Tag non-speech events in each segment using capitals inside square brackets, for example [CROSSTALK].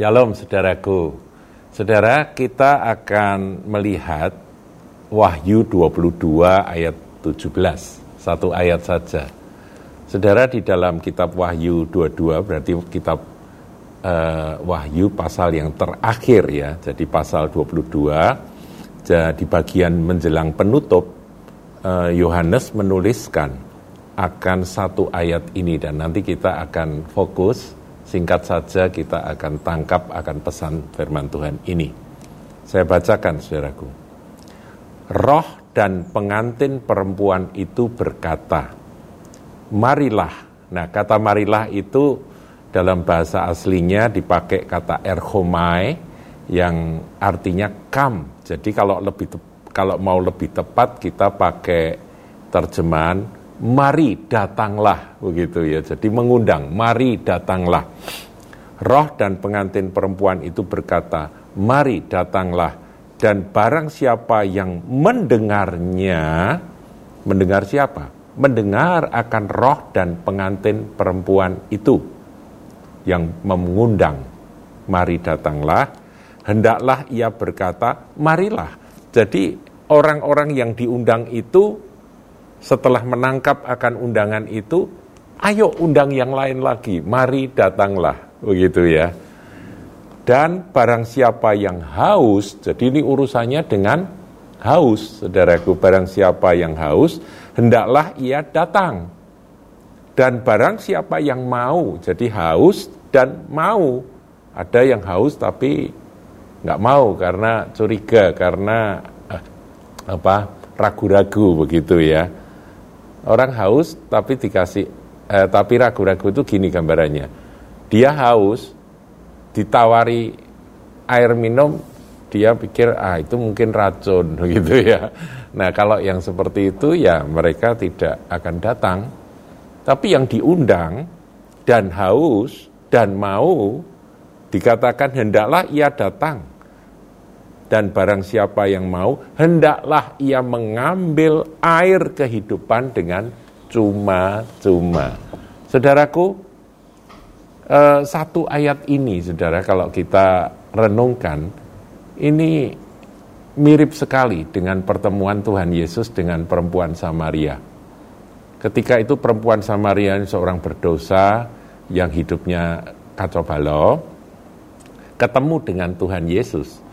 Shalom saudaraku. Saudara, kita akan melihat Wahyu 22 ayat 17. Satu ayat saja. Saudara di dalam kitab Wahyu 22 berarti kitab uh, Wahyu pasal yang terakhir ya. Jadi pasal 22 jadi bagian menjelang penutup eh, Yohanes uh, menuliskan akan satu ayat ini dan nanti kita akan fokus Singkat saja kita akan tangkap akan pesan firman Tuhan ini. Saya bacakan saudaraku. Roh dan pengantin perempuan itu berkata, marilah. Nah kata marilah itu dalam bahasa aslinya dipakai kata erhomai yang artinya kam. Jadi kalau lebih kalau mau lebih tepat kita pakai terjemahan mari datanglah begitu ya. Jadi mengundang, mari datanglah. Roh dan pengantin perempuan itu berkata, mari datanglah dan barang siapa yang mendengarnya, mendengar siapa? Mendengar akan roh dan pengantin perempuan itu yang mengundang, mari datanglah, hendaklah ia berkata, marilah. Jadi orang-orang yang diundang itu setelah menangkap akan undangan itu, ayo undang yang lain lagi, mari datanglah, begitu ya. Dan barang siapa yang haus, jadi ini urusannya dengan haus, saudaraku, barang siapa yang haus, hendaklah ia datang. Dan barang siapa yang mau, jadi haus dan mau. Ada yang haus tapi nggak mau karena curiga, karena eh, apa ragu-ragu begitu ya Orang haus tapi dikasih eh, tapi ragu-ragu itu gini gambarannya. Dia haus ditawari air minum dia pikir ah itu mungkin racun begitu [LAUGHS] ya. Nah, kalau yang seperti itu ya mereka tidak akan datang. Tapi yang diundang dan haus dan mau dikatakan hendaklah ia datang dan barang siapa yang mau, hendaklah ia mengambil air kehidupan dengan cuma-cuma. Saudaraku, eh, satu ayat ini, saudara, kalau kita renungkan, ini mirip sekali dengan pertemuan Tuhan Yesus dengan perempuan Samaria. Ketika itu perempuan Samaria seorang berdosa yang hidupnya kacau balau, ketemu dengan Tuhan Yesus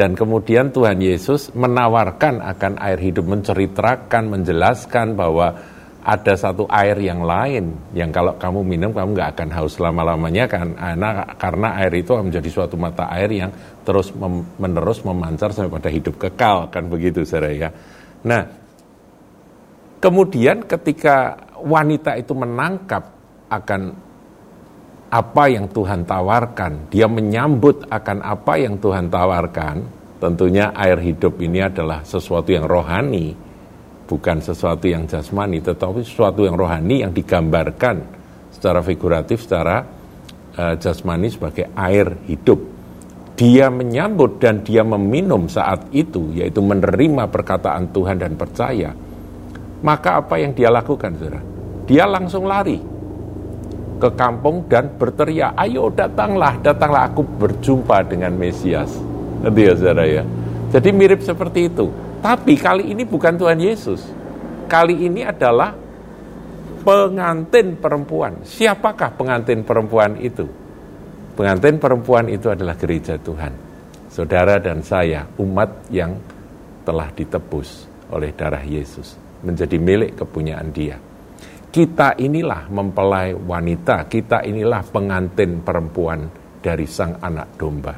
dan kemudian Tuhan Yesus menawarkan akan air hidup, menceritakan, menjelaskan bahwa ada satu air yang lain yang kalau kamu minum kamu nggak akan haus selama-lamanya kan karena, karena air itu menjadi suatu mata air yang terus mem, menerus memancar sampai pada hidup kekal kan begitu saudara ya. Nah, kemudian ketika wanita itu menangkap akan apa yang Tuhan tawarkan, dia menyambut akan apa yang Tuhan tawarkan, tentunya air hidup ini adalah sesuatu yang rohani, bukan sesuatu yang jasmani, tetapi sesuatu yang rohani yang digambarkan secara figuratif, secara uh, jasmani sebagai air hidup. Dia menyambut dan dia meminum saat itu, yaitu menerima perkataan Tuhan dan percaya. Maka apa yang dia lakukan, saudara? Dia langsung lari ke kampung dan berteriak, ayo datanglah, datanglah aku berjumpa dengan Mesias. Nanti ya saudara ya. Jadi mirip seperti itu. Tapi kali ini bukan Tuhan Yesus. Kali ini adalah pengantin perempuan. Siapakah pengantin perempuan itu? Pengantin perempuan itu adalah gereja Tuhan. Saudara dan saya, umat yang telah ditebus oleh darah Yesus. Menjadi milik kepunyaan dia kita inilah mempelai wanita, kita inilah pengantin perempuan dari sang anak domba.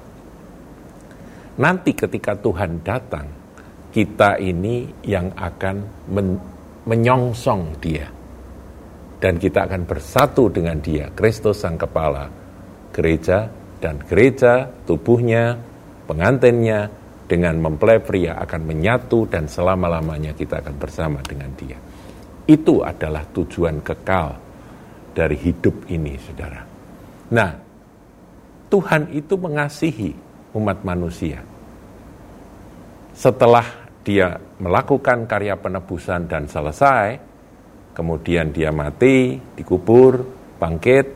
Nanti ketika Tuhan datang, kita ini yang akan men menyongsong dia. Dan kita akan bersatu dengan dia, Kristus sang kepala, gereja, dan gereja, tubuhnya, pengantinnya, dengan mempelai pria akan menyatu dan selama-lamanya kita akan bersama dengan dia. Itu adalah tujuan kekal dari hidup ini, saudara. Nah, Tuhan itu mengasihi umat manusia. Setelah dia melakukan karya penebusan dan selesai, kemudian dia mati, dikubur, bangkit,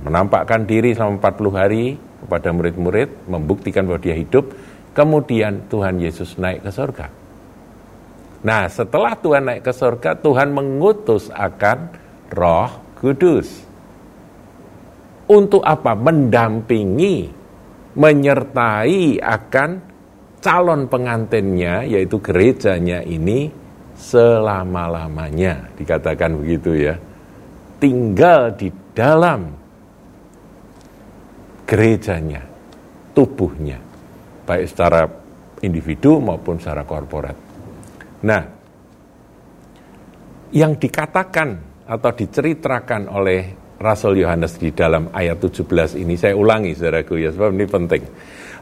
menampakkan diri selama 40 hari, kepada murid-murid, membuktikan bahwa dia hidup, kemudian Tuhan Yesus naik ke surga. Nah, setelah Tuhan naik ke surga, Tuhan mengutus akan Roh Kudus. Untuk apa? Mendampingi, menyertai akan calon pengantinnya, yaitu gerejanya ini selama-lamanya. Dikatakan begitu ya. Tinggal di dalam gerejanya, tubuhnya. Baik secara individu maupun secara korporat. Nah, yang dikatakan atau diceritakan oleh Rasul Yohanes di dalam ayat 17 ini, saya ulangi saudaraku ya, sebab ini penting.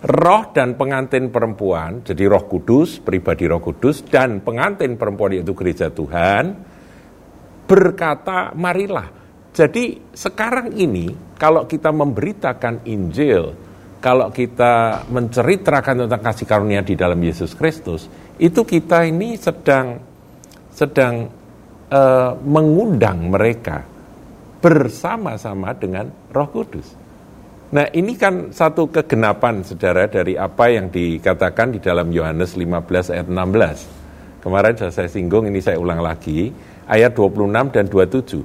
Roh dan pengantin perempuan, jadi roh kudus, pribadi roh kudus, dan pengantin perempuan yaitu gereja Tuhan, berkata, marilah. Jadi sekarang ini, kalau kita memberitakan Injil, kalau kita menceritakan tentang kasih karunia di dalam Yesus Kristus, itu kita ini sedang sedang uh, mengundang mereka bersama-sama dengan Roh Kudus. Nah, ini kan satu kegenapan Saudara dari apa yang dikatakan di dalam Yohanes 15 ayat 16. Kemarin sudah saya singgung, ini saya ulang lagi, ayat 26 dan 27.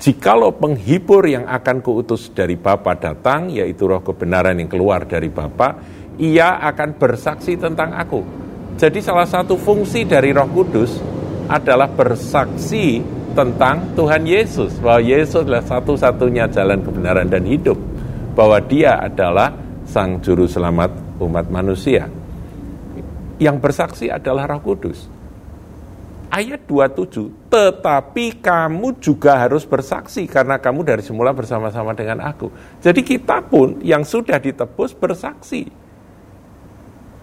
Jikalau penghibur yang akan kuutus dari Bapa datang, yaitu roh kebenaran yang keluar dari Bapa, ia akan bersaksi tentang aku jadi salah satu fungsi dari Roh Kudus adalah bersaksi tentang Tuhan Yesus bahwa Yesus adalah satu-satunya jalan kebenaran dan hidup bahwa dia adalah sang juru selamat umat manusia. Yang bersaksi adalah Roh Kudus. Ayat 27 tetapi kamu juga harus bersaksi karena kamu dari semula bersama-sama dengan aku. Jadi kita pun yang sudah ditebus bersaksi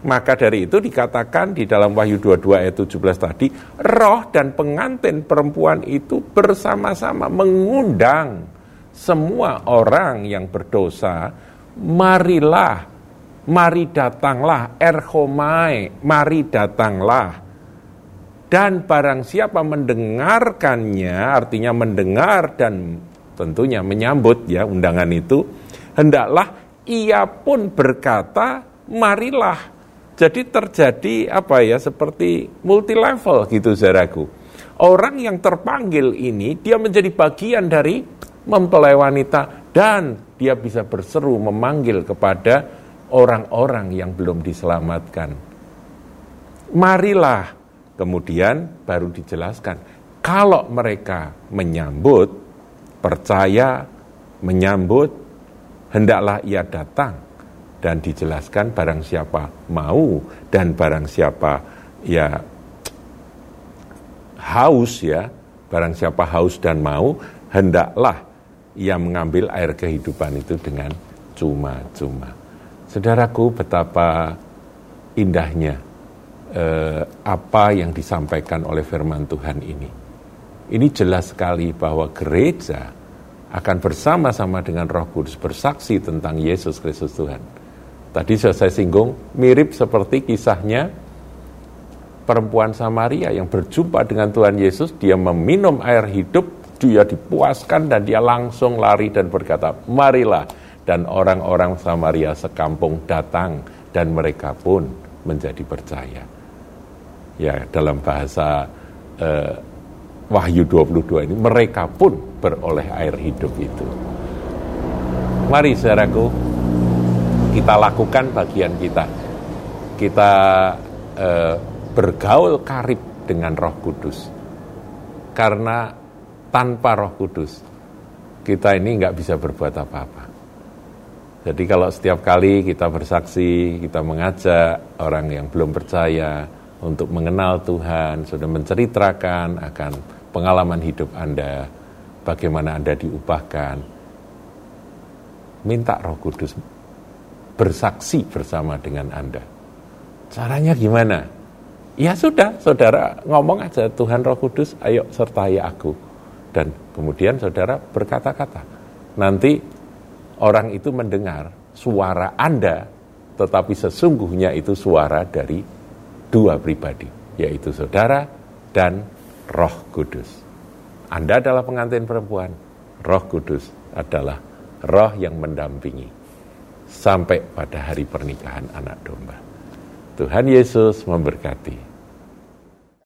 maka dari itu dikatakan di dalam Wahyu 22 ayat 17 tadi, roh dan pengantin perempuan itu bersama-sama mengundang semua orang yang berdosa, marilah, mari datanglah, erhomai, mari datanglah. Dan barang siapa mendengarkannya, artinya mendengar dan tentunya menyambut ya undangan itu, hendaklah ia pun berkata, marilah jadi terjadi apa ya seperti multi level gitu saudaraku. Orang yang terpanggil ini dia menjadi bagian dari mempelai wanita dan dia bisa berseru memanggil kepada orang-orang yang belum diselamatkan. Marilah kemudian baru dijelaskan kalau mereka menyambut percaya menyambut hendaklah ia datang dan dijelaskan barang siapa mau dan barang siapa ya haus ya barang siapa haus dan mau hendaklah ia mengambil air kehidupan itu dengan cuma-cuma. Saudaraku betapa indahnya eh, apa yang disampaikan oleh firman Tuhan ini. Ini jelas sekali bahwa gereja akan bersama-sama dengan Roh Kudus bersaksi tentang Yesus Kristus Tuhan Tadi sudah saya singgung, mirip seperti kisahnya perempuan Samaria yang berjumpa dengan Tuhan Yesus, dia meminum air hidup, dia dipuaskan dan dia langsung lari dan berkata, marilah. Dan orang-orang Samaria sekampung datang dan mereka pun menjadi percaya. Ya, dalam bahasa eh, Wahyu 22 ini, mereka pun beroleh air hidup itu. Mari saudaraku, kita lakukan bagian kita. Kita eh, bergaul karib dengan Roh Kudus. Karena tanpa Roh Kudus kita ini nggak bisa berbuat apa-apa. Jadi kalau setiap kali kita bersaksi, kita mengajak orang yang belum percaya untuk mengenal Tuhan, sudah menceritakan akan pengalaman hidup Anda, bagaimana Anda diubahkan, minta Roh Kudus bersaksi bersama dengan Anda. Caranya gimana? Ya sudah, saudara ngomong aja Tuhan Roh Kudus, ayo sertai aku. Dan kemudian saudara berkata-kata. Nanti orang itu mendengar suara Anda, tetapi sesungguhnya itu suara dari dua pribadi, yaitu saudara dan Roh Kudus. Anda adalah pengantin perempuan, Roh Kudus adalah roh yang mendampingi sampai pada hari pernikahan anak domba. Tuhan Yesus memberkati.